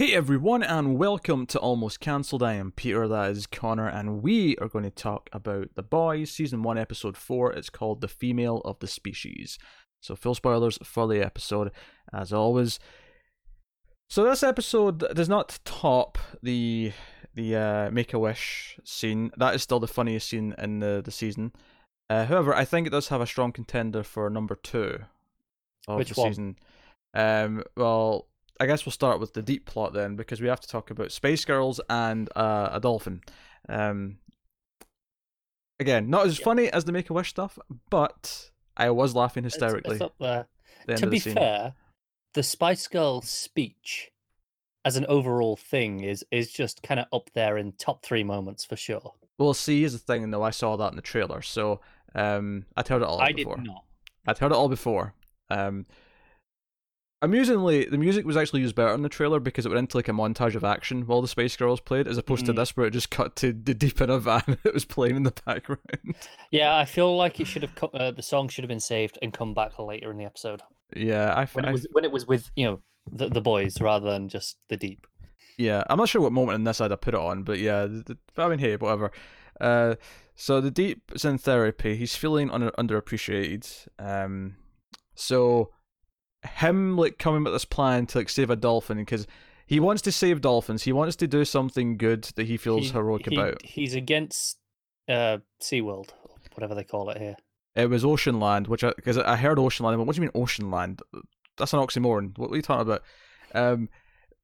Hey everyone, and welcome to Almost Cancelled. I am Peter, that is Connor, and we are going to talk about The Boys, Season 1, Episode 4. It's called The Female of the Species. So, full spoilers for the episode, as always. So, this episode does not top the the uh, Make a Wish scene. That is still the funniest scene in the, the season. Uh, however, I think it does have a strong contender for number two of Which the one? season. Um, well, I guess we'll start with the deep plot then, because we have to talk about Spice Girls and uh, a dolphin. Um, again, not as Yeah. funny as the Make a Wish stuff, but I was laughing hysterically. It's, up there. the To the be fair, the Spice Girls speech as an overall thing is is just kind of up there in top three moments for sure. Well, see, here's the thing, though. I saw that in the trailer, so um, I'd heard it all I before. did not. I'd heard it all before. Um, amusingly, the music was actually used better in the trailer because it went into like a montage of action while the Spice Girls played, as opposed to Mhm. this where it just cut to the deep in a van it was playing in the background. Yeah, I feel like it should have co- uh, the song should have been saved and come back later in the episode yeah, I, f- when it was when it was with you know the the boys rather than just the deep. Yeah, I'm not sure what moment in this I'd have put it on, but yeah, the, the, I mean, hey, whatever. Uh, so the deep is in therapy. He's feeling under underappreciated. Um, so him like coming with this plan to like save a dolphin because he wants to save dolphins. He wants to do something good that he feels He- heroic he- about. He's against uh SeaWorld, or whatever they call it here. It was Oceanland, which I because I heard Oceanland. I went, what do you mean Oceanland? That's an oxymoron. What are you talking about? Um,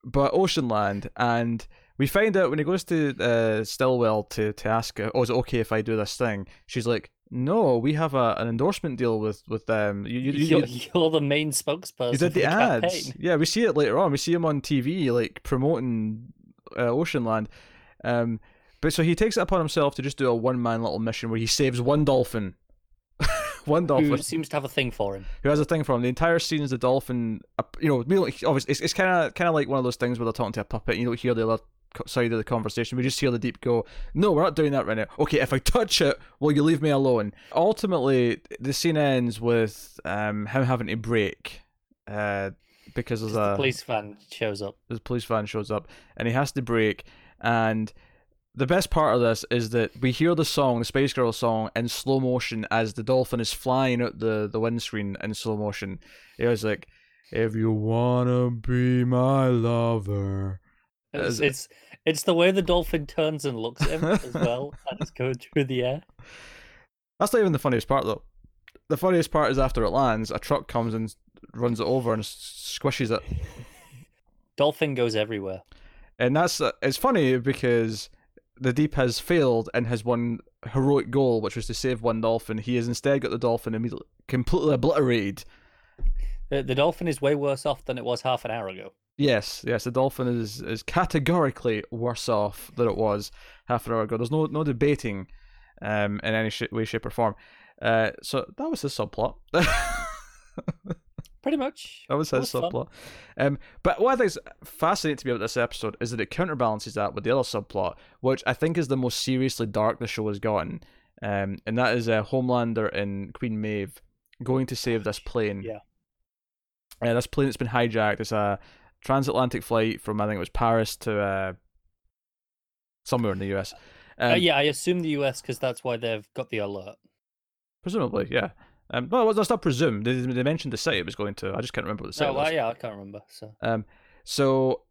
but Oceanland, and we find out when he goes to uh, Stillwell to to ask her, "Oh, is it okay if I do this thing?" She's like, "No, we have a, an endorsement deal with with them. You you, you, You're, you're the main spokesperson. you did for the ads. campaign. Yeah, we see it later on. We see him on TV like promoting uh, Oceanland. Um, but so he takes it upon himself to just do a one man little mission where he saves one dolphin. one dolphin Who seems to have a thing for him? who has a thing for him. The entire scene is the dolphin. You know, obviously, it's, kind of kind of like one of those things where they're talking to a puppet. And you don't hear the other side of the conversation. We just hear the deep go, "No, we're not doing that right now." Okay, if I touch it, will you leave me alone? Ultimately, the scene ends with um, him having to break. Uh, because there's The police van shows up. the police van shows up and he has to break and the best part of this is that we hear the song the space girl song in slow motion as the dolphin is flying out the the windscreen in slow motion it was like if you wanna be my lover It's, it's it's the way the dolphin turns and looks at him as well as it's going through the air. that's not even the funniest part though the funniest part is after it lands a truck comes and runs it over and squishes it Dolphin goes everywhere. and that's uh, it's funny because the deep has failed and has one heroic goal, which was to save one dolphin. He has instead got the dolphin immediately completely obliterated. The, the dolphin is way worse off than it was half an hour ago. Yes, yes, the dolphin is is categorically worse off than it was half an hour ago. There's no no debating, um, in any sh- way, shape, or form. Uh, so that was his subplot. Pretty much. That was his fun. subplot. Um, but what I think is fascinating to me about this episode is that it counterbalances that with the other subplot, which I think is the most seriously dark the show has gotten. Um, and that is uh, Homelander and Queen Maeve going to save this plane. Yeah. Uh, this plane that's been hijacked. It's a transatlantic flight from I think it was Paris to uh, somewhere in the US. Um, uh, yeah, I assume the US because that's why they've got the alert. Presumably, yeah. Um, well, that's not presumed. They, they mentioned the site it was going to. I just can't remember what the site Oh, well, yeah, I can't remember. So Um, so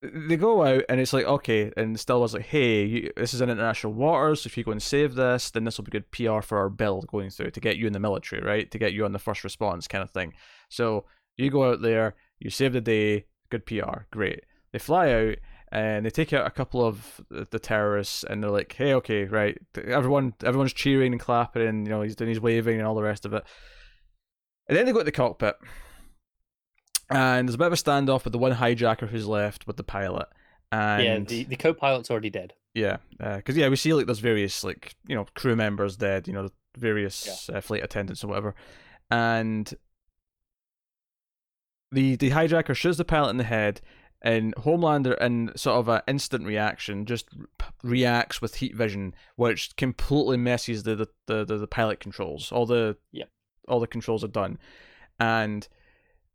they go out and it's like okay, and Stillwell was like, "Hey, you, this is in international waters. If you go and save this, then this will be good PR for our bill going through to get you in the military, right? To get you on the first response kind of thing. So you go out there, you save the day, good PR, great. They fly out and they take out a couple of the terrorists, and they're like, "Hey, okay, right, everyone, everyone's cheering and clapping, and you know he's doing his waving and all the rest of it." And then they go to the cockpit, and there's a bit of a standoff with the one hijacker who's left with the pilot. And yeah, the, the co-pilot's already dead. yeah, because yeah, we see like there's various like you know crew members dead, you know, various uh, flight attendants or whatever, and the the hijacker shoots the pilot in the head, and Homelander in sort of an instant reaction just reacts with heat vision, which completely messes the the, the, the, the pilot controls. All the Yep. all the controls are done, and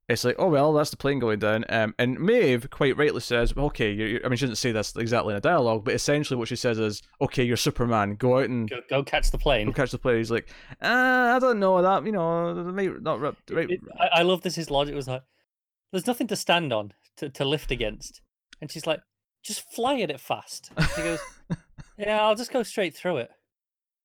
it's like, oh well, that's the plane going down. Um, and Maeve quite rightly says, okay, you're, you're- I mean, she doesn't say this exactly in a dialogue, but essentially what she says is, okay, you're Superman. Go out and Go, go catch the plane. go catch the plane. He's like, uh, I don't know that. You know, may not right. right. It- I, I love this. His logic was like, "There's nothing to stand on to, to lift against," and she's like, "Just fly at it fast." He goes, "Yeah, I'll just go straight through it."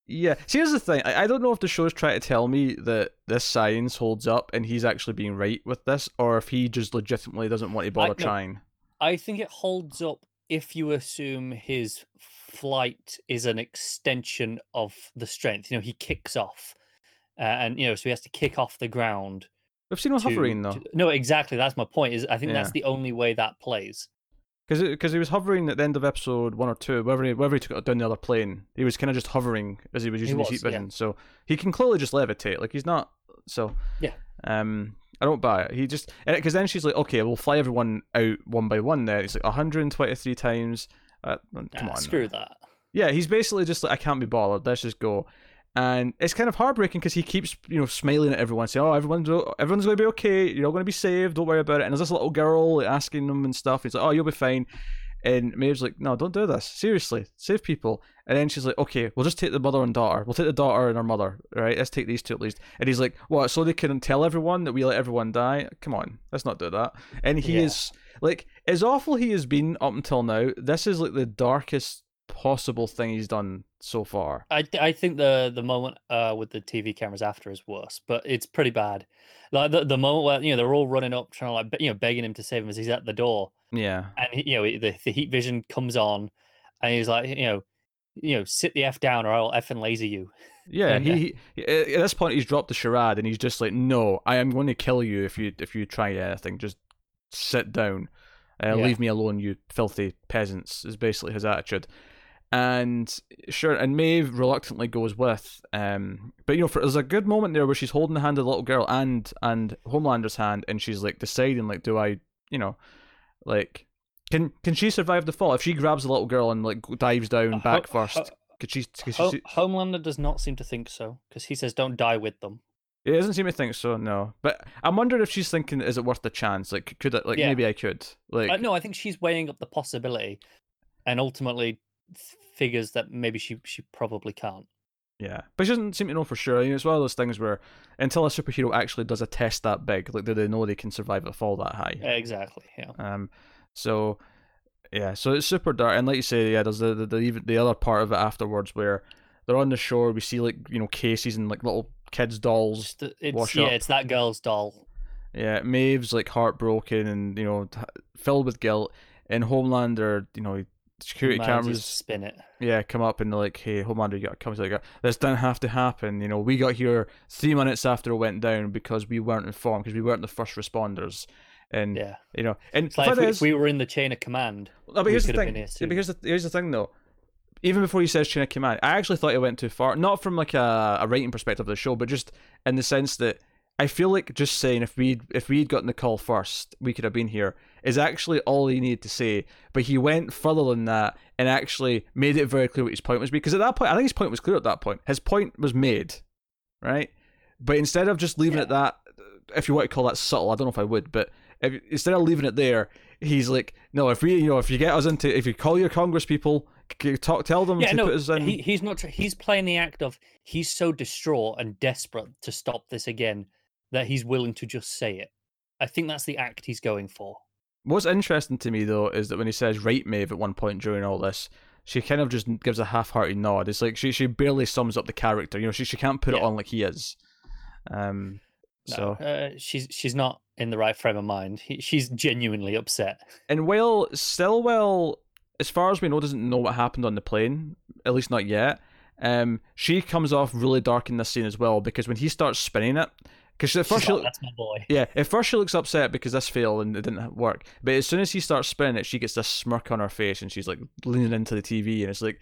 Yeah. See, here's the thing. I, I don't know if the show's trying to tell me that this science holds up and he's actually being right with this, or if he just legitimately doesn't want to bother no. trying. I think it holds up if you assume his flight is an extension of the strength. You know, he kicks off, uh, and you know, so he has to kick off the ground. We've seen him to- hovering though, to- no, exactly. That's my point. Is I think Yeah. that's the only way that plays. because because he was hovering at the end of episode one or two, wherever he, wherever he took it down the other plane, he was kind of just hovering as he was using his was, heat yeah. vision. So he can clearly just levitate. Like he's not. So Yeah. Um, I don't buy it. He just because then she's like, okay, we'll fly everyone out one by one. There, it's like 123 times. Uh, come Nah, on, screw that. Yeah, he's basically just like, I can't be bothered. Let's just go. And it's kind of heartbreaking because he keeps, you know, smiling at everyone, saying, "Oh, everyone's everyone's going to be okay. You're all going to be saved. Don't worry about it." And there's this little girl asking him and stuff. He's like, "Oh, you'll be fine." And Maeve's like, "No, don't do this. Seriously, save people." And then she's like, "Okay, we'll just take the mother and daughter. We'll take the daughter and her mother. Right? Let's take these two at least." And he's like, "What? So they can tell everyone that we let everyone die? Come on, let's not do that." And he Yeah. is like, as awful he has been up until now. This is like the darkest possible thing he's done so far. I I think the the moment uh with the TV cameras after is worse, but it's pretty bad. Like the, the moment where you know they're all running up trying to like you know begging him to save him as he's at the door, Yeah. and he, you know the, the heat vision comes on, and he's like you know you know sit the f down or I'll f and laser you. Yeah, And, he, he at this point he's dropped the charade and he's just like, "No, I am going to kill you if you if you try anything. Just sit down, uh, Yeah. leave me alone, you filthy peasants." Is basically his attitude. And sure, and Maeve reluctantly goes with. Um, but you know, for, there's a good moment there where she's holding the hand of the little girl and and Homelander's hand, and she's like deciding, like, do I, you know, like, can can she survive the fall if she grabs the little girl and like dives down Uh, back Ho- first? Ho- Could she? Could Ho- Homelander does not seem to think so because he says don't die with them. It doesn't seem to think so, no. But I'm wondering if she's thinking, is it worth the chance? Like, could I, like Yeah. maybe I could, like, Uh, no, I think she's weighing up the possibility, and ultimately figures that maybe she she probably can't. yeah. But she doesn't seem to know for sure. I mean, it's one of those things where until a superhero actually does a test that big, like, do they know they can survive a fall that high? Exactly. Yeah. Um, so yeah, so it's super dark, and like you say, yeah, there's the the the, even the other part of it afterwards where they're on the shore. We see like you know cases and like little kids' dolls. The- it's wash yeah, up. it's that girl's doll. Yeah, Maeve's like heartbroken and you know filled with guilt. And Homelander, you know, security cameras. spin it. yeah, come up and they're like, "Hey, Homelander, you got to come to like this didn't have to happen. You know, we got here three minutes after it went down because we weren't informed because we weren't the first responders." And Yeah. you know, and It's like if we, is- if we were in the chain of command. no, but here's the thing. Yeah, but here's the here's the thing though. Even before he says chain of command, I actually thought he went too far. Not from like a, a writing perspective of the show, but just in the sense that I feel like just saying if we if we'd gotten the call first, we could have been here is actually all he needed to say. But he went further than that and actually made it very clear what his point was. Because at that point, I think his point was clear at that point. His point was made, right? But instead of just leaving it that, if you want to call that subtle, I don't know if I would, but if, instead of leaving it there, he's like, no, if we, you know, if you get us into, if you call your Congress people, talk, tell them Yeah, to no, put us in. he, he's not. He's playing the act of he's so distraught and desperate to stop this again that he's willing to just say it. I think that's the act he's going for. What's interesting to me though is that when he says "right, Maeve" at one point during all this, she kind of just gives a half-hearted nod. It's like she she barely sums up the character. You know, she she can't put it on like he is. Um, No, so uh, she's she's not in the right frame of mind. He, she's genuinely upset. and while Stillwell, as far as we know, doesn't know what happened on the plane, at least not yet. Um, she comes off really dark in this scene as well because when he starts spinning it, because at first like, that's my boy. Yeah, at first she looks upset because this failed and it didn't work. But as soon as he starts spinning it, she gets this smirk on her face and she's like leaning into the TV and it's like,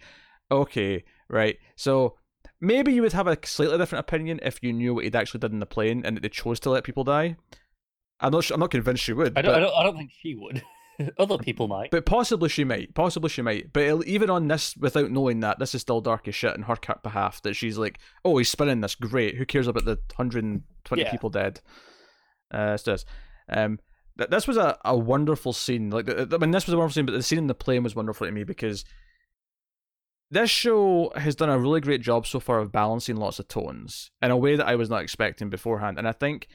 okay, right. So maybe you would have a slightly different opinion if you knew what he'd actually did in the plane and that they chose to let people die. I'm not. su- I'm not convinced she would. I don't, but, I don't. I don't think she would. Other people might. but possibly she might. Possibly she might. But even on this, without knowing that, this is still dark as shit in her behalf. That she's like, oh, he's spinning this. Great. Who cares about the 120 Yeah. people dead? Uh, it's this. Um, th- this was a, a wonderful scene. Like, I mean, this was a wonderful scene, but the scene in the plane was wonderful to me because this show has done a really great job so far of balancing lots of tones in a way that I was not expecting beforehand. And I think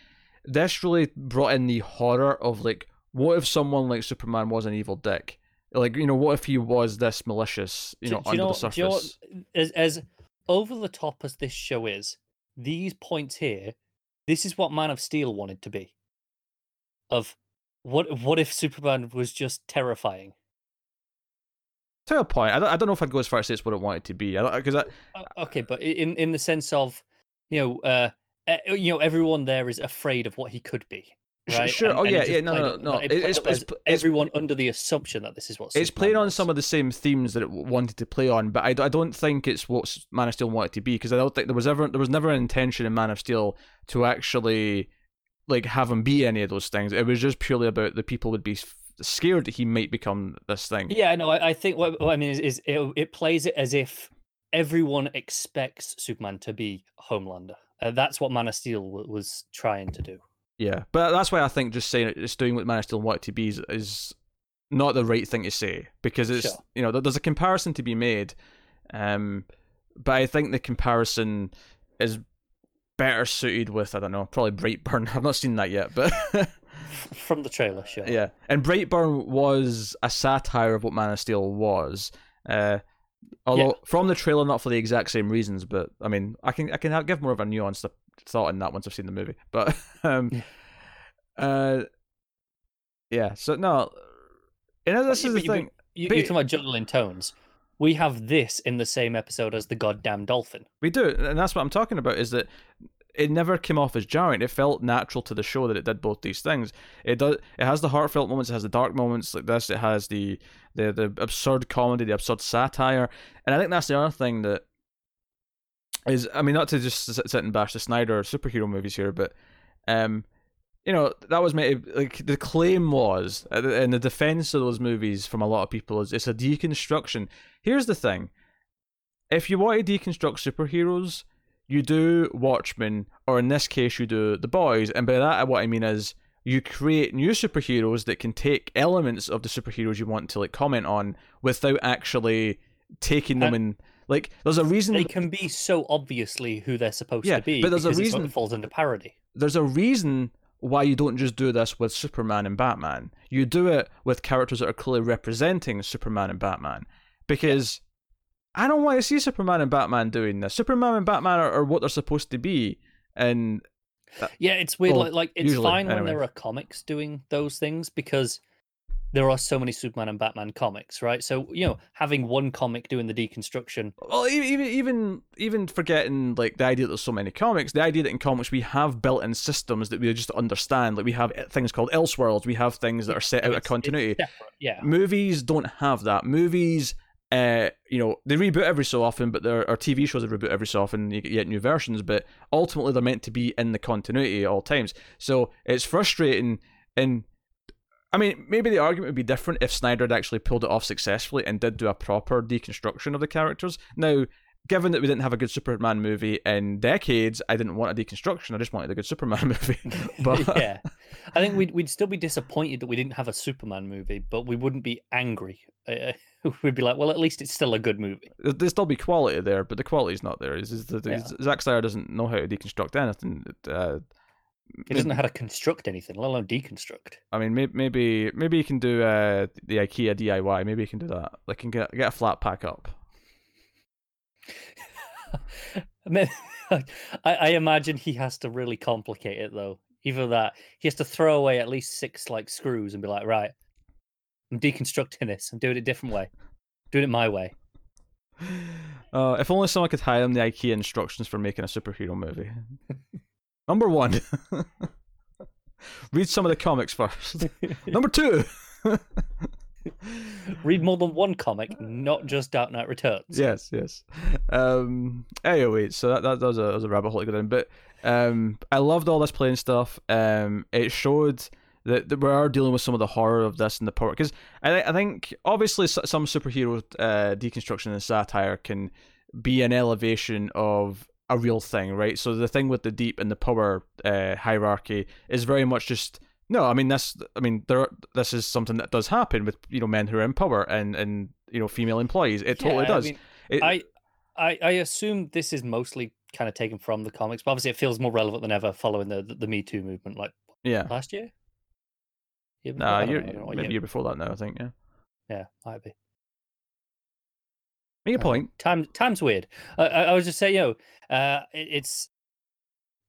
this really brought in the horror of like, what if someone like Superman was an evil dick? Like, you know, what if he was this malicious, you Do- know, do you under know the surface? you know as as over the top as this show is, these points here, this is what Man of Steel wanted to be. Of what what if Superman was just terrifying? To a point, I don't, I don't know if I'd go as far as say it's what it wanted to be. Because I, Uh, okay, but in in the sense of, you know, uh, you know, everyone there is afraid of what he could be. Right? sure. And- Oh, and yeah, yeah, no, no, no, it it- it's- it's- as it's- everyone under the assumption that this is what it's playing on some of the same themes that it wanted to play on, but I, I don't think it's what Man of Steel wanted to be because I don't think there was ever there was never an intention in Man of Steel to actually like have him be any of those things. It was just purely about the people would be scared that he might become this thing. Yeah, no, I, I think what, what I mean is, is it, it plays it as if everyone expects Superman to be Homelander. Uh, that's what Man of Steel w- was trying to do. Yeah, but that's why I think just saying it, just doing what Man of Steel wanted to be is, is not the right thing to say because it's Sure. you know there's a comparison to be made, um, but I think the comparison is better suited with I don't know probably Brightburn. I've not seen that yet, but From the trailer, sure. yeah, and Brightburn was a satire of what Man of Steel was. Uh, although Yeah. from the trailer, not for the exact same reasons, but I mean, I can I can give more of a nuanced thought in that once I've seen the movie. But um, Yeah. uh, yeah. So no, you know, this But is you- the but- thing. You, But- you're talking about juggling tones. We have this in the same episode as the goddamn dolphin. We do, and that's what I'm talking about. Is that it never came off as jarring. It felt natural to the show that it did both these things. It does. It has the heartfelt moments. It has the dark moments like this. It has the the the absurd comedy, the absurd satire, and I think that's the other thing that is. I mean, not to just sit and bash the Snyder superhero movies here, but um, you know, that was made like the claim was, uh, and the defense of those movies from a lot of people is it's a deconstruction. Here's the thing: if you want to deconstruct superheroes, you do Watchmen, or in this case, you do The Boys, and by that, what I mean is you create new superheroes that can take elements of the superheroes you want to like comment on without actually taking them in. Like, there's a reason. They can be so obviously who they're supposed Yeah, to be. but there's a reason it falls into parody. there's a reason why you don't just do this with Superman and Batman. You do it with characters that are clearly representing Superman and Batman. Because I don't want to see Superman and Batman doing this. Superman and Batman are, are what they're supposed to be. And uh, Yeah, it's weird. Well, like, like it's usually, fine when there are comics doing those things because there are so many Superman and Batman comics, right? So you know, having one comic doing the deconstruction. well, even even even forgetting like the idea that there's so many comics, the idea that in comics we have built-in systems that we just understand. Like we have things called Elseworlds, we have things that are set out of continuity. Yeah, movies don't have that movies uh you know they reboot every so often but there are tv shows that reboot every so often you get new versions but ultimately they're meant to be in the continuity at all times so it's frustrating and i mean maybe the argument would be different if snyder had actually pulled it off successfully and did do a proper deconstruction of the characters now given that we didn't have a good superman movie in decades i didn't want a deconstruction i just wanted a good superman movie but yeah. I think we'd we'd still be disappointed that we didn't have a Superman movie, but we wouldn't be angry. Uh, we'd be like, well, at least it's still a good movie. there'd still be quality there, but the quality's not there. Is Yeah. Zack Snyder doesn't know how to deconstruct anything. Uh, He doesn't know how to construct anything, let alone deconstruct. I mean, maybe maybe maybe you can do uh, the IKEA DIY. Maybe you can do that. Like, can get get a flat pack up. I, mean, I, I imagine he has to really complicate it though. Either that, he has to throw away at least six like screws and be like, right, I'm deconstructing this. I'm doing it a different way, doing it my way. Uh, if only someone could hire him the IKEA instructions for making a superhero movie. Number one, read some of the comics first. Number two, Read more than one comic, not just Dark Knight Returns. yes, yes. Um. Anyway, so that that, that was a that was a rabbit hole to go down. But um, I loved all this playing stuff. Um, it showed that, that we are dealing with some of the horror of this and the power. Because I I think obviously some superhero uh, deconstruction and satire can be an elevation of a real thing, right? So the thing with the deep and the power uh, hierarchy is very much just No, I mean this. I mean there. This is something that does happen with you know men who are in power and and you know female employees. It totally does. I, mean, It- I, I I assume this is mostly kind of taken from the comics, but obviously it feels more relevant than ever following the the, the Me Too movement, like yeah. last year. Year? Nah, you're, know, I don't know what maybe year- year before that now. I think. Yeah. Yeah, might be. Make a Uh, point. Time time's weird. I, I, I was just saying, you know, uh, it, it's,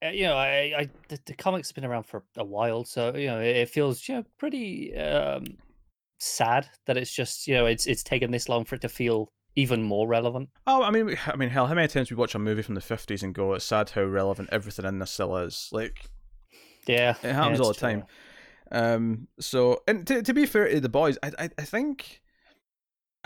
uh, you know, I, I the, the comics have been around for a while, so you know, it, it feels you know pretty um, sad that it's just you know it's it's taken this long for it to feel even more relevant. Oh, I mean, I mean, hell, how many times we watch a movie from the fifties and go, "It's sad how relevant everything in this still is." Like, Yeah, It happens yeah, all the true. time. Um, so and to to be fair to the boys, I I, I think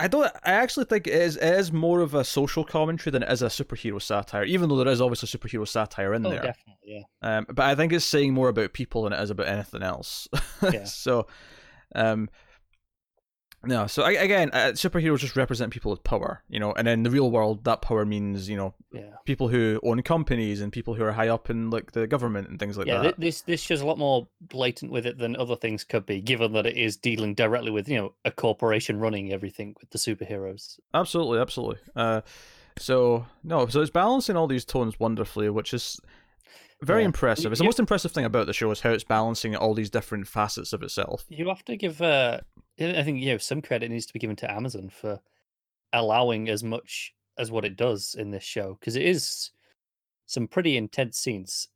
I don't. I actually think it is it is more of a social commentary than it is a superhero satire. Even though there is obviously superhero satire in Oh, there, definitely, yeah. um, but I think it's saying more about people than it is about anything else. Yeah. so, um. No, so I, again, uh, superheroes just represent people with power, you know, and in the real world, that power means, you know, Yeah, people who own companies and people who are high up in like the government and things like yeah. that. thi- This this shows a lot more blatant with it than other things could be, given that it is dealing directly with you know a corporation running everything with the superheroes. Absolutely, absolutely. Uh, so no, so it's balancing all these tones wonderfully, which is very Yeah. impressive. It's the most impressive thing about the show is how it's balancing all these different facets of itself. You have to give. Uh, I think you know some credit needs to be given to Amazon for allowing as much as what it does in this show because it is some pretty intense scenes.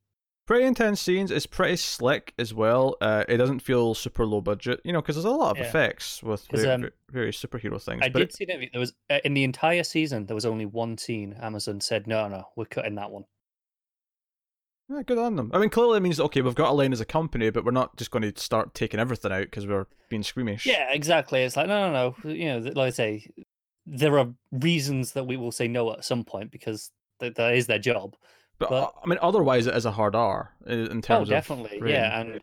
Pretty intense scenes. It's pretty slick as well. Uh, it doesn't feel super low budget, you know, because there's a lot of Yeah. effects with va- um, various superhero things. I did it- see that there was uh, in the entire season there was only one scene. Amazon said no, no, we're cutting that one. Yeah, good on them. I mean, clearly it means okay, we've got a lane as a company, but we're not just going to start taking everything out because we're being squeamish. Yeah, exactly. It's like no, no, no. You know, like I say, there are reasons that we will say no at some point because th- that is their job. but, but- uh, I mean, otherwise it is a hard R in Oh, terms of definitely, yeah. And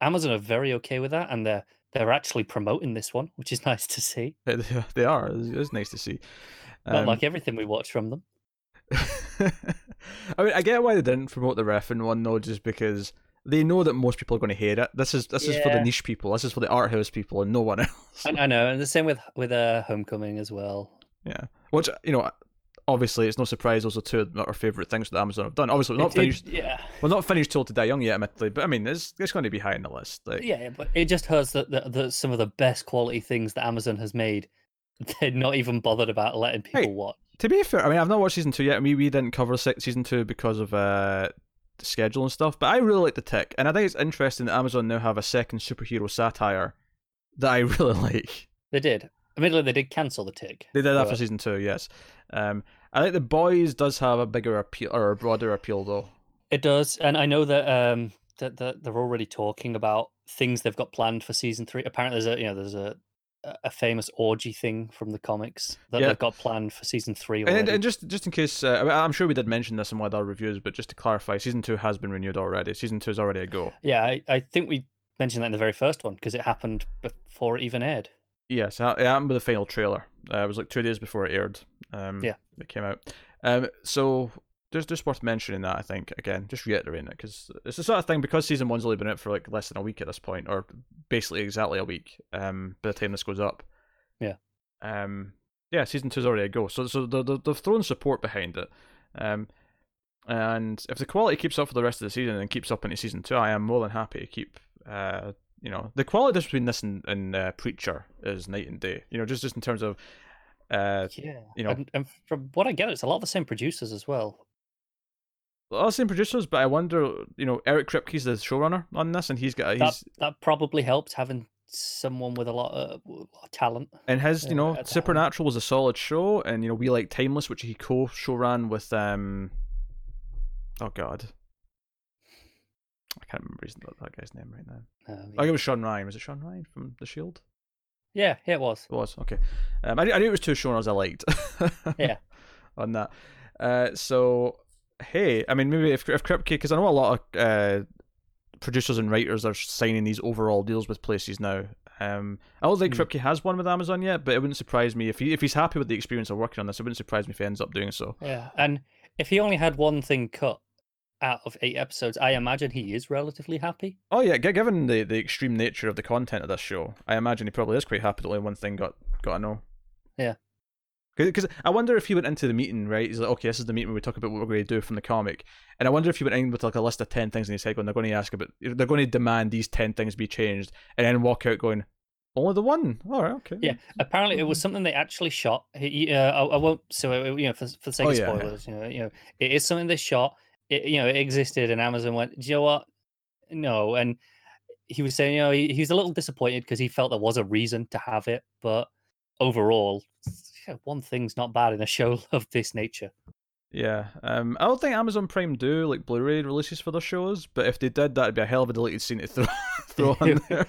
Amazon are very okay with that, and they're they're actually promoting this one, which is nice to see. They, are. It's, it's nice to see. Not Um, like everything we watch from them. I mean, I get why they didn't promote the ref Refn one though, just because they know that most people are going to hate it. This is this is for the niche people. This is for the art house people, and no one else. I, I know, and the same with with uh, Homecoming as well. yeah, which you know, obviously, it's no surprise those are two of our favorite things that Amazon have done. Obviously, we're not It- it- finished. yeah, We're not finished till to Die Young yet, admittedly, but I mean, it's it's going to be high on the list. Like, yeah, but it just hurts that, that, that some of the best quality things that Amazon has made, they're not even bothered about letting people Hey, watch. To be fair, I mean, I've not watched season two yet. We we didn't cover se- season two because of uh the schedule and stuff. But I really like the tick, and I think it's interesting that Amazon now have a second superhero satire that I really like. They did. Admittedly, they did cancel the tick. They did after season two, yes. Um, I think the boys does have a bigger appeal or a broader appeal though. It does, and I know that um that, that they're already talking about things they've got planned for season three. Apparently, there's a you know there's a a famous orgy thing from the comics that Yeah. they've got planned for season three And, and just just in case, uh, I'm sure we did mention this in one of our reviews, but just to clarify, season two has been renewed already. Season two is already a go. yeah, I, I think we mentioned that in the very first one because it happened before it even aired. Yes, it happened with the final trailer. Uh, it was like two days before it aired. Um, Yeah. it came out. Um, so just just worth mentioning that I think again, just reiterating it because it's the sort of thing because season one's only been out for like less than a week at this point, or basically exactly a week. Um, by the time this goes up. Yeah. Um. Yeah, season two's already a go. So so the, the, they've thrown support behind it. Um. And if the quality keeps up for the rest of the season and keeps up into season two, I am more than happy to keep. Uh, you know, the quality difference between this and, and uh, Preacher is night and day. You know, just just in terms of, uh, Yeah, you know- and, and from what I get, it's a lot of the same producers as well. All the same producers, but I wonder, you know, Eric Kripke's the showrunner on this, and he's got That he's that probably helped having someone with a lot of, a lot of talent. and his, you know, at that Supernatural was a solid show, and you know, we like Timeless, which he co-show ran with um, oh god, I can't remember his, that guy's name right now. Um, I think it was Shawn Ryan. Was it Shawn Ryan from The Shield? yeah, yeah, it was. It was okay. Um, I, knew- I knew it was two showrunners I liked. Yeah. on that. Uh, so hey, I mean, maybe if if Kripke, because I know a lot of uh, producers and writers are signing these overall deals with places now. Um, I don't think Hmm. Kripke has one with Amazon yet, but it wouldn't surprise me if he if he's happy with the experience of working on this. It wouldn't surprise me if he ends up doing so. Yeah, and if he only had one thing cut, out of eight episodes, I imagine he is relatively happy. Oh yeah, given the, the extreme nature of the content of this show, I imagine he probably is quite happy that only one thing got got a no. Yeah. Because I wonder if he went into the meeting, right? He's like, okay, this is the meeting where we talk about what we're going to do from the comic, and I wonder if he went in with like a list of ten things in his head, going, they're going to ask about, they're going to demand these ten things be changed, and then walk out going, only the one. All right, okay. Yeah, apparently it was something they actually shot. He, uh, I, I won't. So uh, you know, for, for the sake Oh, of yeah, yeah. spoilers, you know, you know, it is something they shot. It, you know, it existed, and Amazon went, "Do you know what? No." And he was saying, you know, he, he was a little disappointed because he felt there was a reason to have it, but overall, yeah, one thing's not bad in a show of this nature. Yeah, um, I don't think Amazon Prime do like Blu-ray releases for their shows, but if they did, that'd be a hell of a deleted scene to throw throw on there.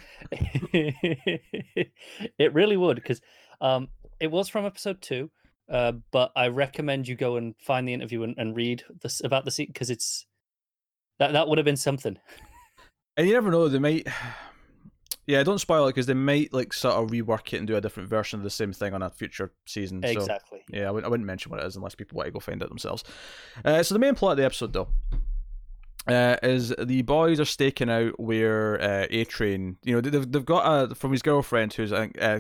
it really would because um, it was from episode two, uh, but I recommend you go and find the interview and, and read this about the scene because it's that that would have been something. And you never know, they might. Yeah, don't spoil it because they might like sort of rework it and do a different version of the same thing on a future season. So exactly. yeah, I wouldn't, I wouldn't mention what it is unless people want to go find it themselves. Uh, so the main plot of the episode, though, uh, is the boys are staking out where uh, A Train, you know, they've they've got a from his girlfriend who's I think uh,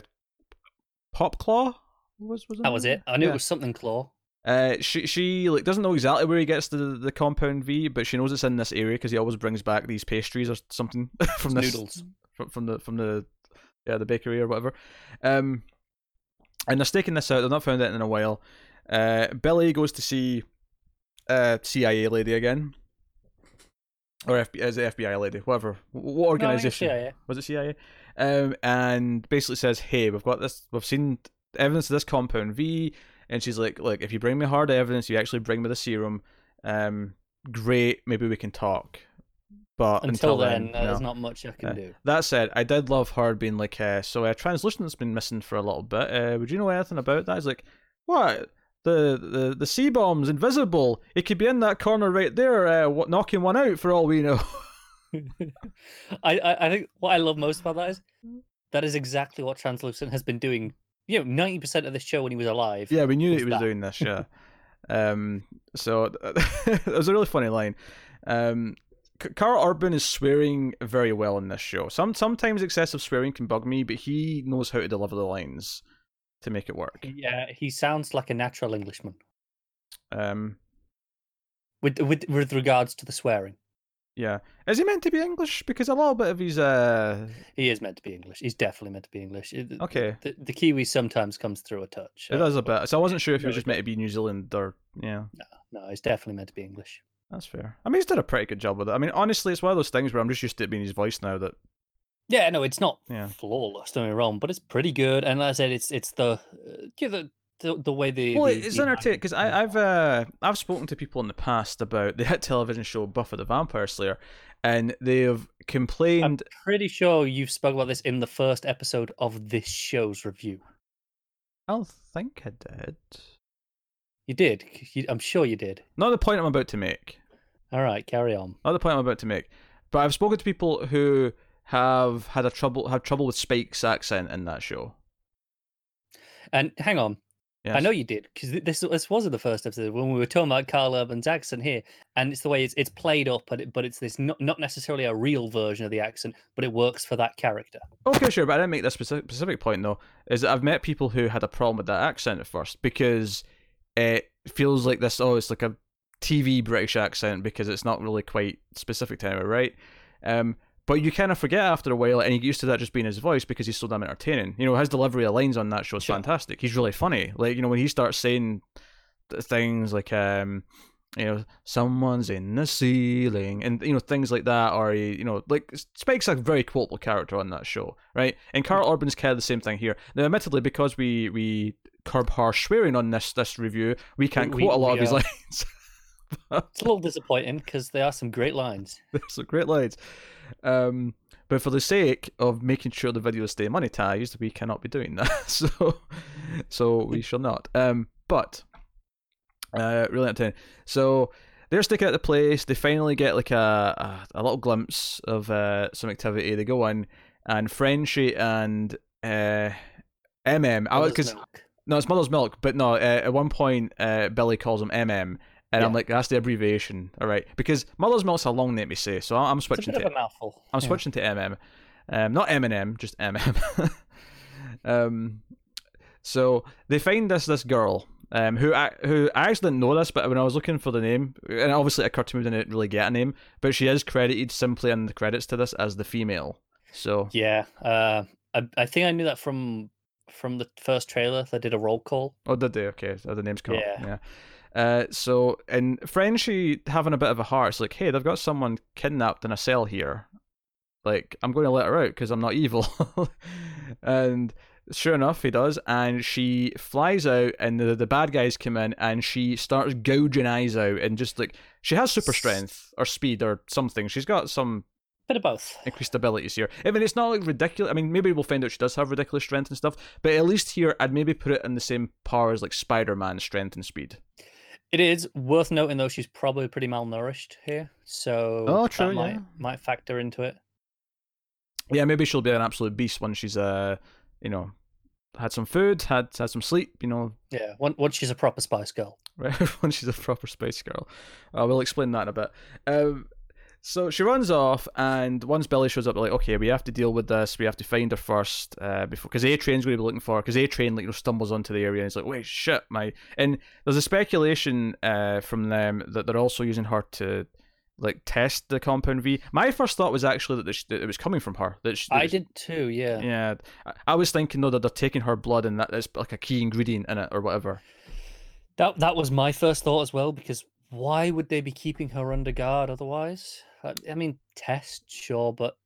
Popclaw. Was was That was it. I knew Yeah. it was something claw. Uh, she she like doesn't know exactly where he gets the the compound V, but she knows it's in this area because he always brings back these pastries or something from this Noodles. From, from the from the yeah the bakery or whatever. Um, and they're staking this out. They've not found it in a while. Uh, Billy goes to see uh CIA lady again, or FBI is it FBI lady, whatever. What organization? No, was it CIA? Um, and basically says, "Hey, we've got this. We've seen evidence of this compound V." And she's like, "Look, if you bring me hard evidence, you actually bring me the serum. Um, great. Maybe we can talk. But Until, until, then, uh, no. there's not much I can Uh, do. That said, I did love her being like, uh, "So, uh, translucent's been missing for a little bit. Uh, would you know anything about that?" He's like, "What?" The, the the C bomb's invisible. It could be in that corner right there, uh, knocking one out for all we know. I, I I think what I love most about that is that is exactly what Translucent has been doing. You know, ninety percent of the show when he was alive. Yeah, we knew that he was was that. doing this. Yeah. um. So it was a really funny line. Um. Karl Urban is swearing very well in this show. Some sometimes excessive swearing can bug me, but he knows how to deliver the lines to make it work. Yeah, he sounds like a natural Englishman Um. with with with regards to the swearing. Yeah. Is he meant to be English? Because a little bit of his uh. He is meant to be English. He's definitely meant to be English. Okay. The, the Kiwi sometimes comes through a touch. It uh, does a bit. So I wasn't sure if he was just meant to be New Zealand or yeah. No, No, he's definitely meant to be English. That's fair. I mean, he's done a pretty good job with it. I mean, honestly, it's one of those things where I'm just used to it being his voice now. That Yeah, no, it's not Yeah. flawless. Don't get me wrong, but it's pretty good. And like I said, it's it's the uh, yeah, the, the the way the well, the- it's the entertaining because I've uh, I've spoken to people in the past about the hit television show Buffy the Vampire Slayer, and they have complained. I'm pretty sure you've spoke about this in the first episode of this show's review. I don't think I did. You did. You, I'm sure you did. Not the point I'm about to make. All right, carry on. Not the point I'm about to make. But I've spoken to people who have had a trouble have trouble with Spike's accent in that show. And hang on, I know you did because this this was in the first episode when we were talking about Karl Urban's accent here, and it's the way it's it's played up, but it, but it's this not not necessarily a real version of the accent, but it works for that character. Okay, sure, but I didn't make this specific, specific point though. Is that I've met people who had a problem with that accent at first because it feels like this. Oh, it's like a TV British accent because it's not really quite specific to anywhere, right? Um, but you kind of forget after a while, and you get used to that just being his voice because he's so damn entertaining. You know, his delivery of lines on that show is Sure. fantastic. He's really funny. Like you know when he starts saying things like um. You know, someone's in the ceiling, and you know things like that, or you know, like Spike's a very quotable character on that show, right? And Karl Urban's kind of the same thing here. Now, admittedly, because we we curb harsh swearing on this this review, we can't We- quote a lot of his lines. It's a little disappointing because there are some great lines. There's some great lines. Um, but for the sake of making sure the videos stay monetized, we cannot be doing that. so, so we shall not. Um, but uh, really entertaining. So they're sticking at the place. They finally get like a a, a little glimpse of uh, some activity. They go in, and Frenchie and uh, MM. I Mother's because. No, it's Mother's Milk, but no. Uh, at one point, uh, Billy calls him MM, And I'm like, that's the abbreviation, all right? Because Mother's Milk's a long name to say, so I'm switching to of a mouthful. I'm Yeah. switching to MM. Um, not M&M, just MM. um, so they find this this girl um, who I who I actually didn't know this, but when I was looking for the name, and obviously it occurred to me, we didn't really get a name, but she is credited simply in the credits to this as the female. So Yeah, uh, I, I think I knew that from from the first trailer. They did a roll call. oh, did they? Okay, so the name's come up. Yeah. Yeah. Uh, so in Frenchie having a bit of a heart, it's like, hey, they've got someone kidnapped in a cell here. Like, I'm going to let her out because I'm not evil. and sure enough, he does, and she flies out, and the the bad guys come in, and she starts gouging eyes out, and just like she has super strength or speed or something. She's got some Bit of both. increased abilities here. I mean, it's not like ridiculous. I mean, maybe we'll find out she does have ridiculous strength and stuff, but at least here, I'd maybe put it in the same power as like Spider Man's strength and speed. It is worth noting though she's probably pretty malnourished here, so Oh, that true, might yeah. might factor into it. Yeah, maybe she'll be an absolute beast when she's uh, you know, had some food, had had some sleep, you know, Yeah, once once she's a proper Spice Girl. right? once she's a proper space girl. Uh, we'll explain that in a bit. Um, so she runs off, and once Billy shows up, they're like, okay, we have to deal with this. We have to find her first, uh, before because A Train's going to be looking for her. Because A Train like you know, stumbles onto the area, and he's like, wait, shit, my. And there's a speculation uh, from them that they're also using her to like test the compound V. My first thought was actually that, this, that it was coming from her. That, she, that I it's- did too. Yeah. Yeah, I- I was thinking though that they're taking her blood and that that's like a key ingredient in it or whatever. That that was my first thought as well because why would they be keeping her under guard otherwise? I, I mean, test sure, but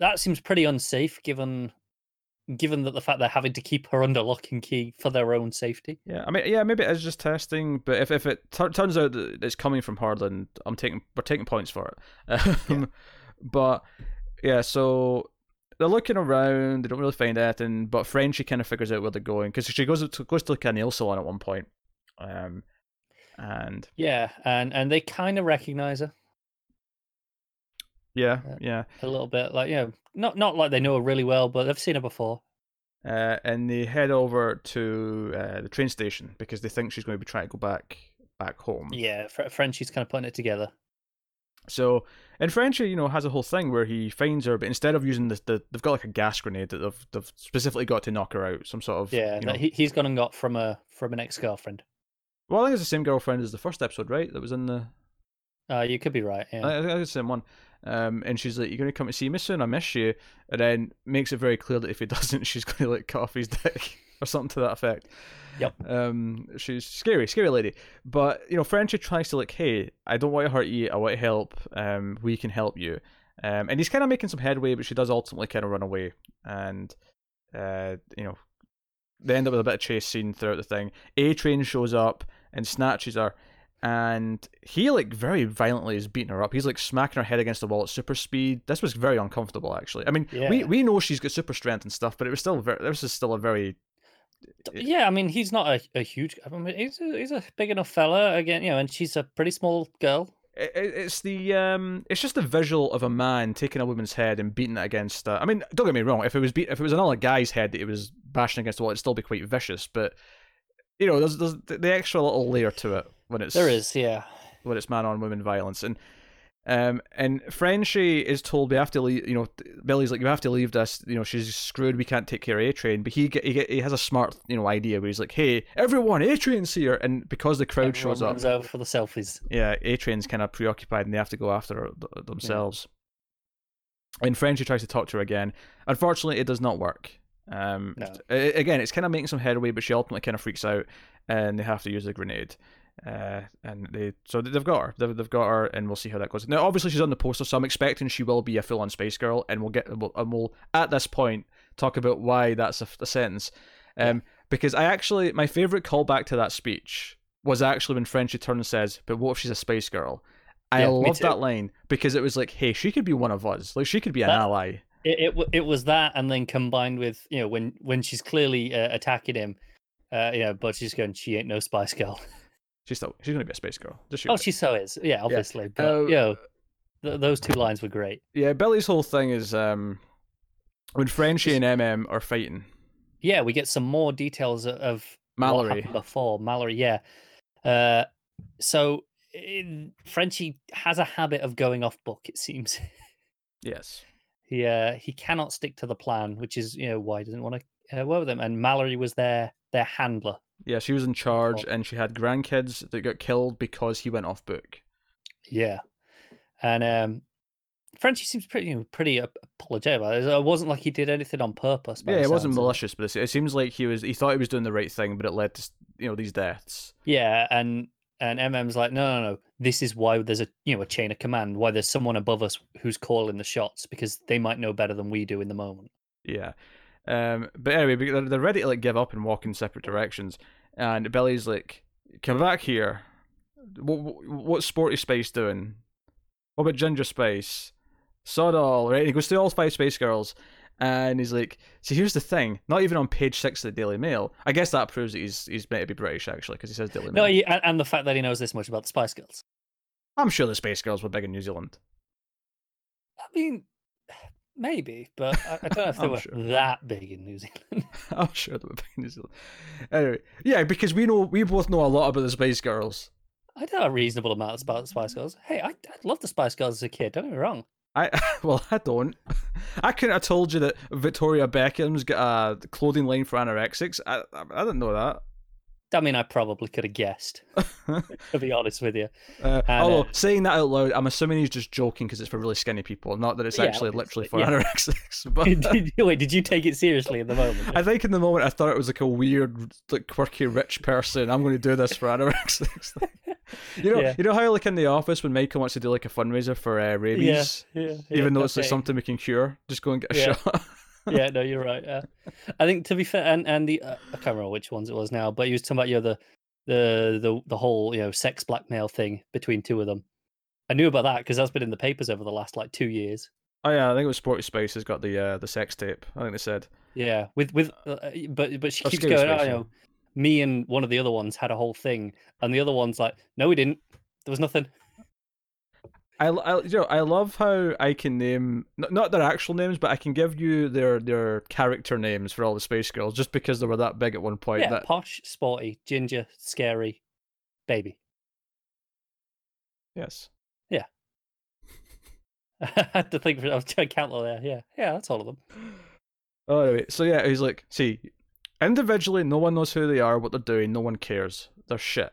that seems pretty unsafe given given that the fact they're having to keep her under lock and key for their own safety. Yeah, I mean, yeah, maybe it is just testing, but if if it tur turns out that it's coming from then I'm taking we're taking points for it. Um, But yeah, so they're looking around. They don't really find anything, but Frenchie kind of figures out where they're going because she goes to goes to a nail salon at one point. Um, and Yeah, and and they kind of recognize her yeah, Yeah. a little bit, like you know, not not like they know her really well, but they've seen her before. Uh, and they head over to uh, the train station because they think she's going to be trying to go back back home. Yeah, Fr- Frenchie's kind of putting it together. So, and Frenchie, you know, has a whole thing where he finds her, but instead of using the, the they've got like a gas grenade that they've they've specifically got to knock her out. Some sort of Yeah, you that know- he he's gone and got from a from an ex girlfriend. well, I think it's the same girlfriend as the first episode, right? That was in the Uh, you could be right. Yeah. I, I think it's the same one. Um, and she's like, "You're going to come and see me soon. I miss you." And then makes it very clear that if he doesn't, she's going to like cut off his dick or something to that effect. Yep. Um, she's scary, scary lady. But you know, Frenchie tries to like, "Hey, I don't want to hurt you. I want to help. Um, we can help you." Um, and he's kind of making some headway, but she does ultimately kind of run away. And uh, you know, they end up with a bit of chase scene throughout the thing. A Train shows up and snatches her, and he like very violently is beating her up. He's like smacking her head against the wall at super speed. This was very uncomfortable, actually. I mean, we Yeah. we know she's got super strength and stuff, but it was still very. This is still a very yeah, I mean, he's not a, a huge. I mean, he's a, he's a big enough fella again, you know, and she's a pretty small girl. it, it- it's the um it's just the visual of a man taking a woman's head and beating it against uh, I mean don't get me wrong if it was beat if it was another guy's head that he was bashing against the wall it'd still be quite vicious but you know there's there's the the extra little layer to it when it's There is, yeah. when it's man on woman violence and um and Frenchie is told we have to leave you know Billy's like you have to leave this you know she's screwed we can't take care of A Train but he get, he get, he has a smart you know idea where he's like hey everyone A Train's here and because the crowd Everyone shows up runs over for the selfies. yeah, A Train's kind of preoccupied and they have to go after th- themselves. And Frenchie tries to talk to her again. Unfortunately, it does not work. Um, No. Again, it's kind of making some headway, but she ultimately kind of freaks out, and they have to use the grenade. Uh, and they so they've got her. They've, they've got her, and we'll see how that goes. Now, obviously, she's on the poster, so I'm expecting she will be a full-on space girl, and we'll get we'll, and we'll at this point talk about why that's a, a sentence. Um, because I actually my favorite callback to that speech was actually when Frenchie turns and says, "But what if she's a space girl?" I Yeah, love that line because it was like, "Hey, she could be one of us. Like she could be an That- ally." It, it it was that, and then combined with you know when when she's clearly uh, attacking him, uh, you know, but she's going, she ain't no Spice Girl. She's still she's gonna be a space girl. Just oh, it. she so is, yeah, obviously. But Uh, you know, th- those two lines were great. yeah. Billy's whole thing is um when Frenchie and MM are fighting. Yeah, we get some more details of Mallory. before Mallory. Yeah, uh, so in, Frenchie has a habit of going off book. It seems. Yes. He uh, he cannot stick to the plan, which is you know why he doesn't want to uh, work with them. And Mallory was their their handler. Yeah, she was in charge, and she had grandkids that got killed because he went off book. Yeah, and um, Frenchie seems pretty you know, pretty apologetic about it. It wasn't like he did anything on purpose. Yeah, it wasn't malicious, but it seems like he was. He thought he was doing the right thing, but it led to you know these deaths. Yeah, and and MM's like, no, no, no. This is why there's a you know a chain of command. Why there's someone above us who's calling the shots because they might know better than we do in the moment. Yeah. Um, but anyway, they're ready to like give up and walk in separate directions. And Billy's like, "Come back here. What, what's Sporty Spice doing? What about Ginger Spice? Sod all right." And he goes to all five Spice Girls, and he's like, "See, here's the thing. Not even on page six of the Daily Mail. I guess that proves that he's he's meant to be British actually, because he says Daily Mail. No, he, and the fact that he knows this much about the Spice Girls. I'm sure the Spice Girls were big in New Zealand. I mean, maybe, but I, I don't know if they were sure. that big in New Zealand. I'm sure they were big in New Zealand. Anyway, yeah, because we know we both know a lot about the Spice Girls. I know a reasonable amount about the Spice Girls. Hey, I, I loved the Spice Girls as a kid. Don't get me wrong. I well, I don't. I couldn't have told you that Victoria Beckham's got a clothing line for anorexics. I I, I didn't know that. I mean, I probably could have guessed. to be honest with you. Uh, and, although uh, saying that out loud, I'm assuming he's just joking because it's for really skinny people, not that it's yeah, actually literally for yeah. anorexics. But did, wait, did you take it seriously in the moment? I think in the moment I thought it was like a weird, like quirky rich person. I'm going to do this for anorexics. You know, yeah. you know how like in the office when Michael wants to do like a fundraiser for uh, rabies, even though it's like something we can cure, just go and get a shot. Yeah, no, you're right. Yeah. I think to be fair, and and the uh, I can't remember which ones it was now, but he was talking about you know the the the the whole you know sex blackmail thing between two of them. I knew about that because that's been in the papers over the last like two years. Oh yeah, I think it was Sporty Spice has got the uh, the sex tape. I think they said. Yeah, with with uh, but but she keeps going. Oh, you know, me and one of the other ones had a whole thing, and the other one's like, no, we didn't. There was nothing. I, I, you know, I love how I can name not, not their actual names, but I can give you their their character names for all the Spice Girls just because they were that big at one point. Yeah, that... posh, sporty, ginger, scary, baby. Yes. Yeah. I had to think. For, I was trying to count all there. Yeah, yeah, that's all of them. Oh, anyway, so yeah, he's like, see, individually, no one knows who they are, what they're doing, no one cares. They're shit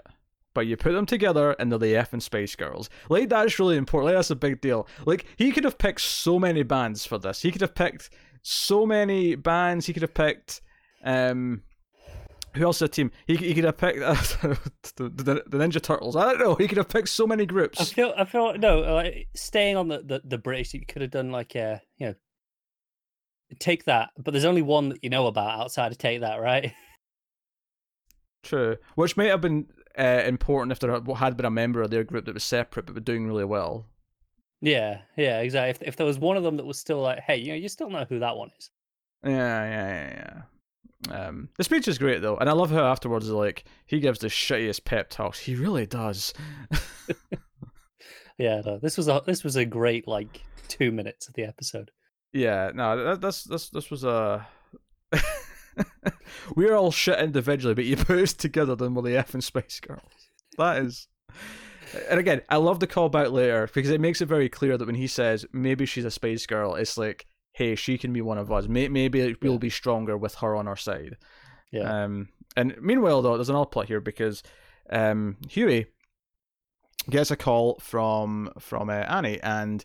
but you put them together and they're the F and Spice Girls. Like that's really important. Like that's a big deal. Like he could have picked so many bands for this. He could have picked so many bands. He could have picked um who else is a team? He, he could have picked uh, the, the, the, Ninja Turtles. I don't know. He could have picked so many groups. I feel I feel no. Like, staying on the, the, the British, you could have done like a uh, you know take that, but there's only one that you know about outside of take that, right? True, which may have been uh, important if there had been a member of their group that was separate but were doing really well. Yeah, yeah, exactly. If, if there was one of them that was still like, hey, you know, you still know who that one is. Yeah, yeah, yeah, yeah. Um, the speech is great though, and I love how afterwards, like, he gives the shittiest pep talks. He really does. yeah, no, this was a this was a great like two minutes of the episode. Yeah, no, that, that's this this was a. We're all shit individually, but you put us together, then we're the F and Spice Girls. That is. And again, I love the callback later because it makes it very clear that when he says maybe she's a Spice Girl, it's like, hey, she can be one of us. Maybe we'll be stronger with her on our side. Yeah. Um, and meanwhile, though, there's another plot here because um, Hughie gets a call from from uh, Annie, and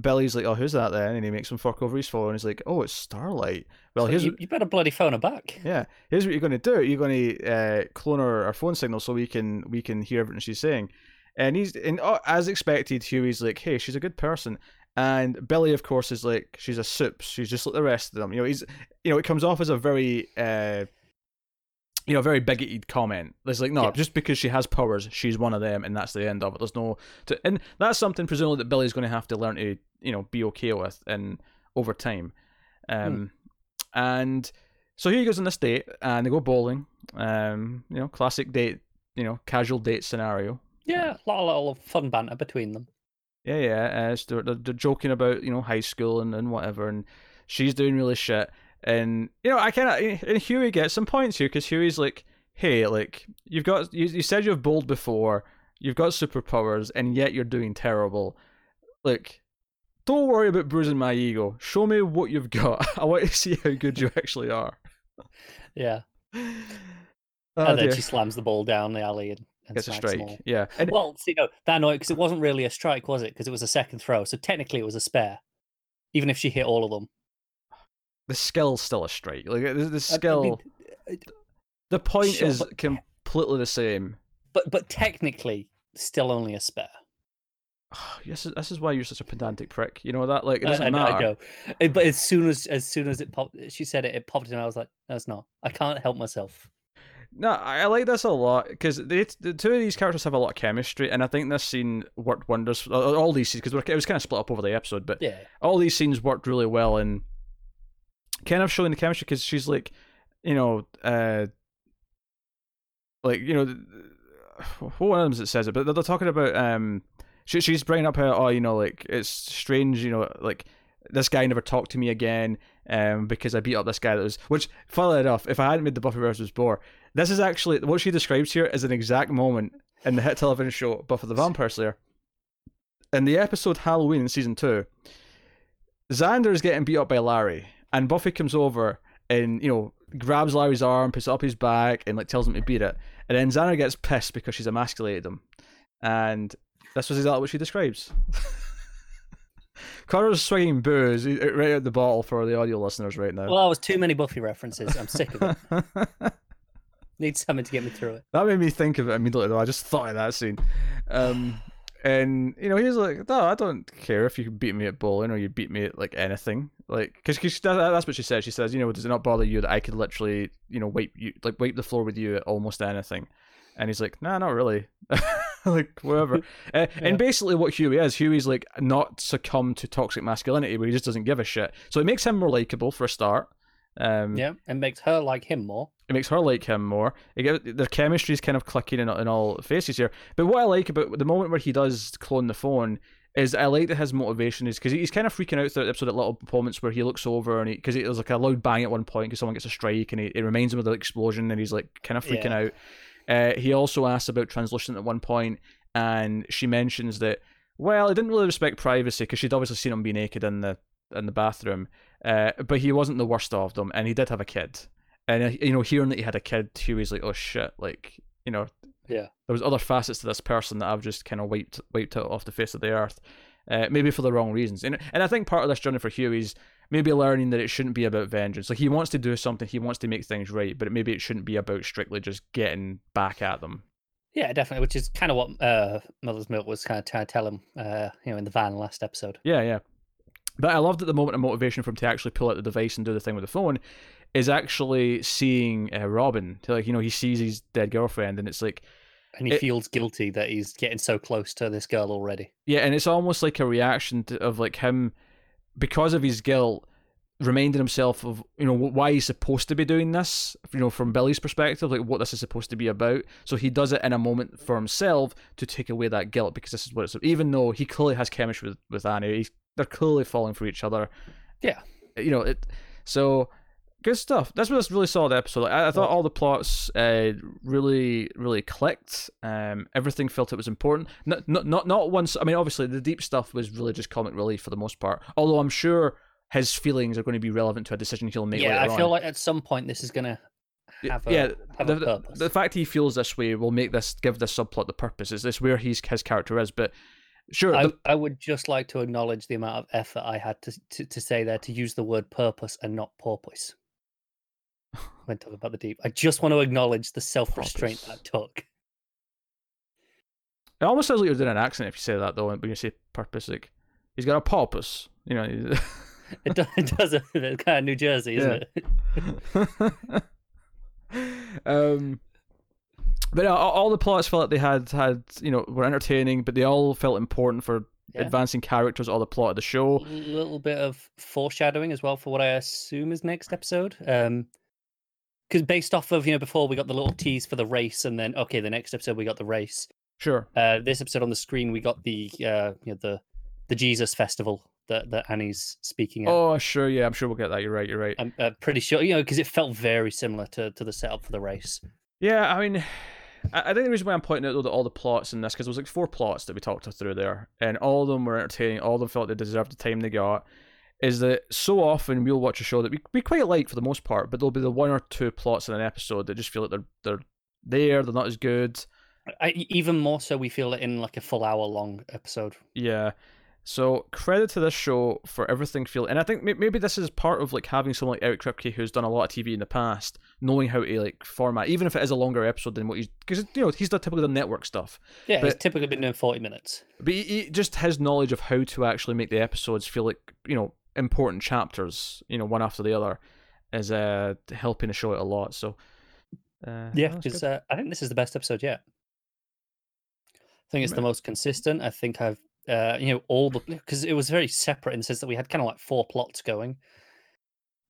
Billy's like, "Oh, who's that then?" And he makes him fuck over his phone. And he's like, "Oh, it's Starlight." Well, so here's you, you, better bloody phone her back. Yeah, here's what you're going to do. You're going to uh, clone her, our phone signal so we can we can hear everything she's saying. And he's and uh, as expected, Hughie's like, "Hey, she's a good person." And Billy, of course, is like, "She's a supe. She's just like the rest of them." You know, he's you know, it comes off as a very uh, you know, very bigoted comment. There's like, no, yeah. just because she has powers, she's one of them, and that's the end of it. There's no, to, and that's something presumably that Billy's going to have to learn to, you know, be okay with, and over time, um, hmm. and so here he goes on this date, and they go bowling, um, you know, classic date, you know, casual date scenario. Yeah, a lot, a lot of fun banter between them. Yeah, yeah, uh, they're, they're, they're joking about you know high school and, and whatever, and she's doing really shit and you know, I kind of and Hughie gets some points here because Hughie's like, "Hey, like you've got you, you said you've bowled before. You've got superpowers, and yet you're doing terrible. Like, don't worry about bruising my ego. Show me what you've got. I want to see how good you actually are. Yeah. Oh, and then dear. she slams the ball down the alley and, and gets a strike. all. Yeah, and Well, see, no, that annoyed because it wasn't really a strike, was it? Because it was a second throw, so technically it was a spare, even if she hit all of them. The skill's still a strike. Like the, the I- I mean, skill. the point sure, is but- completely the same. but but technically, still only a spare. This is this is why you're such a pedantic prick. You know that like it doesn't I, know- matter. I know. But as soon as as soon as it popped, she said it. It popped in. I was like, "That's not. I can't help myself." No, I, I like this a lot because the two of these characters have a lot of chemistry, and I think this scene worked wonders. All these scenes because it was kind of split up over the episode, but Yeah, all these scenes worked really well in kind of showing the chemistry because she's like, you know, uh, like you know, what one of them is it says it, but they're talking about um, she, she's bringing up how oh you know like it's strange you know like this guy never talked to me again um because I beat up this guy that was which funnily enough if I hadn't made the Buffy versus Boar this is actually what she describes here is an exact moment in the hit television show Buffy the Vampire Slayer. In the episode Halloween in season two Xander is getting beat up by Larry, and Buffy comes over and you know grabs Larry's arm, puts it up his back, and like tells him to beat it. And then Xander gets pissed because she's emasculated him, and this was exactly what she describes. Connor's swinging booze right out the bottle for the audio listeners right now. well, that was too many Buffy references. I'm sick of it. Need something to get me through it. that made me think of it immediately though. I just thought of that scene. Um, and you know, he's like, "No, I don't care if you beat me at bowling or you beat me at like anything." Like, because that's what she says. She says, "You know, does it not bother you that I could literally, you know, wipe you like wipe the floor with you at almost anything?" And he's like, "Nah, not really." like whatever. Uh, Yeah. And basically, what Hughie is, Hughie's like not succumb to toxic masculinity, where he just doesn't give a shit. So it makes him more likable for a start. Um, Yeah, it makes her like him more. it makes her like him more. It their chemistry is kind of clicking in, in all faces here. But what I like about the moment where he does clone the phone is I like that his motivation is because he's kind of freaking out throughout the episode at little moments where he looks over and because there's like a loud bang at one point because someone gets a strike and he, it reminds him of the explosion and he's like kind of freaking Yeah. out. Uh, he also asks about translucent at one point and she mentions that well, he didn't really respect privacy because she'd obviously seen him be naked in the in the bathroom, uh, but he wasn't the worst of them and he did have a kid. And uh, you know, hearing that he had a kid, Hughie's like, "Oh shit!" Like, you know, Yeah. there was other facets to this person that I've just kind of wiped wiped out off the face of the earth, uh, maybe for the wrong reasons. And and I think part of this journey for Hughie's maybe learning that it shouldn't be about vengeance. Like he wants to do something, he wants to make things right, but maybe it shouldn't be about strictly just getting back at them. Yeah, definitely. Which is kind of what uh, Mother's Milk was kind of trying to tell him, uh, you know, in the van last episode. Yeah, yeah. But I loved that the moment of motivation for him to actually pull out the device and do the thing with the phone is actually seeing uh, Robin. To like, you know, he sees his dead girlfriend, and it's like, And he It- feels guilty that he's getting so close to this girl already. yeah, and it's almost like a reaction to, of like him because of his guilt, reminding himself of you know why he's supposed to be doing this. You know, from Billy's perspective, like what this is supposed to be about. So he does it in a moment for himself to take away that guilt because this is what it's. Even though he clearly has chemistry with with Annie, he's, they're clearly falling for each other. Yeah. you know it. So good stuff. That's was a really solid episode. Like, I, I thought all the plots uh, really, really clicked. Um, everything felt it was important. Not, not, not, not once. I mean, obviously, the deep stuff was really just comic relief for the most part. Although I'm sure his feelings are going to be relevant to a decision he'll make. yeah, I feel on. like at some point this is gonna have a yeah, have the, a the- the fact he feels this way will make this give this subplot the purpose. Is this where he's his character is? But sure, I, the- I would just like to acknowledge the amount of effort I had to, to, to say there to use the word purpose and not porpoise. When talking about the deep, I just want to acknowledge the self restraint Porpoise. that took. it almost sounds like you're doing an accent if you say that though. When you say purpose, like he's got a purpose. You know. It, do, it does a it's kind of New Jersey, isn't Yeah. it? um, but uh, all the plots felt like they had had you know were entertaining, but they all felt important for Yeah. advancing characters or the plot of the show. A little bit of foreshadowing as well for what I assume is next episode. Um, because based off of you know before we got the little tease for the race, and then okay, the next episode we got the race. Sure. Uh, this episode on the screen we got the uh you know the the Jesus festival that that Annie's speaking at. Oh, sure. Yeah, I'm sure we'll get that. You're right. You're right. I'm uh, pretty sure you know because it felt very similar to to the setup for the race. Yeah, I mean, I, I think the reason why I'm pointing out though that all the plots in this because there was like four plots that we talked through there, and all of them were entertaining. All of them felt they deserved the time they got. Is that so often we'll watch a show that we, we quite like for the most part, but there'll be the one or two plots in an episode that just feel like they're they're there, they're not as good. I, even more so, we feel it in like a full hour long episode. Yeah. So credit to this show for everything feel, and I think maybe this is part of like having someone like Eric Kripke who's done a lot of TV in the past, knowing how to like format, even if it is a longer episode than what he's because you know he's done typically the network stuff. Yeah, but, he's typically been doing forty minutes. But he, he, just his knowledge of how to actually make the episodes feel like you know important chapters, you know, one after the other, is uh helping the show out a lot. So uh, yeah, because uh, I think this is the best episode yet. I think it's the most consistent. I think I've uh, you know, all the because it was very separate in the sense that we had kind of like four plots going.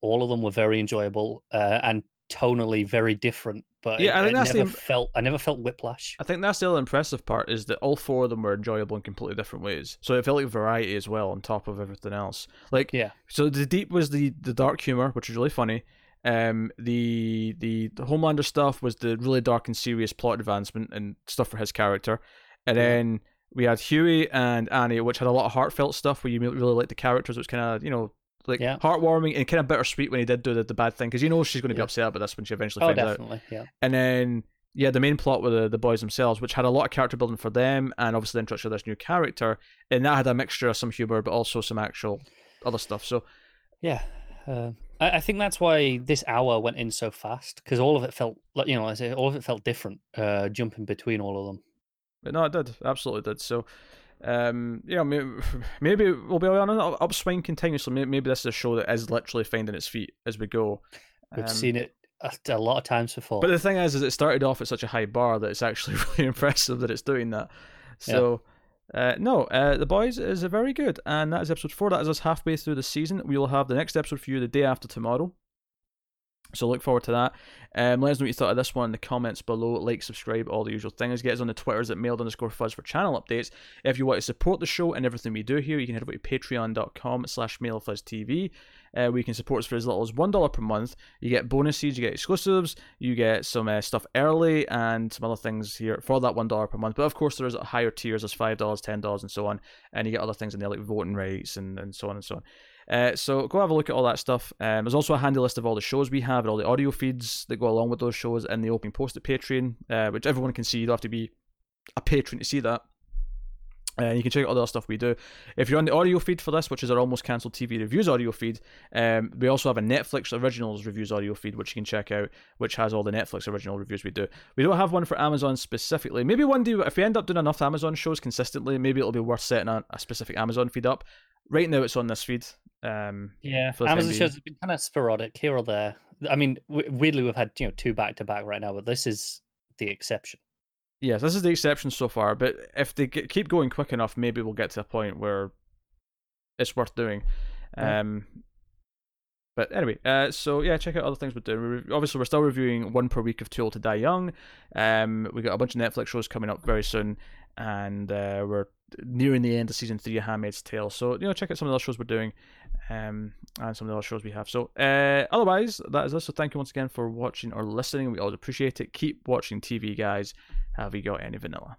All of them were very enjoyable uh, and tonally very different. But yeah, I think that's never the felt I never felt whiplash. I think that's the other impressive part is that all four of them were enjoyable in completely different ways. So it felt like variety as well on top of everything else. Like yeah, so the deep was the the dark humor, which was really funny. Um, the, the the Homelander stuff was the really dark and serious plot advancement and stuff for his character, and yeah. then we had Hughie and Annie, which had a lot of heartfelt stuff where you really liked the characters. which kind of you know like yeah. heartwarming and kind of bittersweet when he did do the, the bad thing because you know she's going to be yeah. upset about this when she eventually oh, finds definitely. out. Yeah. And then yeah, the main plot with the, the boys themselves, which had a lot of character building for them, and obviously the introduction of this new character, and that had a mixture of some humor but also some actual other stuff. So yeah. Uh, I, I think that's why this hour went in so fast because all of it felt like you know, I say all of it felt different, uh, jumping between all of them. But no, it did absolutely did. So um, yeah, maybe, maybe we'll be on an upswing continuously. Maybe, maybe this is a show that is literally finding its feet as we go. We've um, seen it a, a, lot of times before. But the thing is, is it started off at such a high bar that it's actually really impressive that it's doing that. So. Yeah. Uh, no, uh, The Boys is a very good, and that is episode four. That is us halfway through the season. We will have the next episode for you the day after tomorrow. So look forward to that. Um, let us know what you thought of this one in the comments below. Like, subscribe, all the usual things. Get us on the Twitters at Mild underscore fuzz for channel updates. If you want to support the show and everything we do here, you can head over to patreon.com slash mildfuzztv. Uh, where you can support us for as little as $1 per month. You get bonuses, you get exclusives, you get some uh, stuff early, and some other things here for that $1 per month. But of course, there's higher tiers, there's $5, $10, and so on. And you get other things in there like voting rights and, and so on and so on. Uh, so go have a look at all that stuff. Um, there's also a handy list of all the shows we have and all the audio feeds that go along with those shows in the opening post at Patreon, uh, which everyone can see. You don't have to be a patron to see that. And uh, you can check out all the other stuff we do. If you're on the audio feed for this, which is our almost cancelled TV reviews audio feed, um, we also have a Netflix originals reviews audio feed, which you can check out, which has all the Netflix original reviews we do. We don't have one for Amazon specifically. Maybe one day, if we end up doing enough Amazon shows consistently, maybe it'll be worth setting a, a specific Amazon feed up. Right now, it's on this feed. Um, yeah, Amazon shows have been kind of sporadic here or there. I mean, weirdly, we've had you know two back to back right now, but this is the exception. Yes, this is the exception so far. But if they get, keep going quick enough, maybe we'll get to a point where it's worth doing. Yeah. Um, but anyway, uh, so yeah, check out other things we're doing. We're, obviously, we're still reviewing one per week of Too Old to Die Young. Um, we got a bunch of Netflix shows coming up very soon, and uh, we're nearing the end of season three of Handmaid's Tale. So you know, check out some of the other shows we're doing, um, and some of the other shows we have. So uh, otherwise, that is us. So thank you once again for watching or listening. We always appreciate it. Keep watching TV, guys. Have you got any vanilla?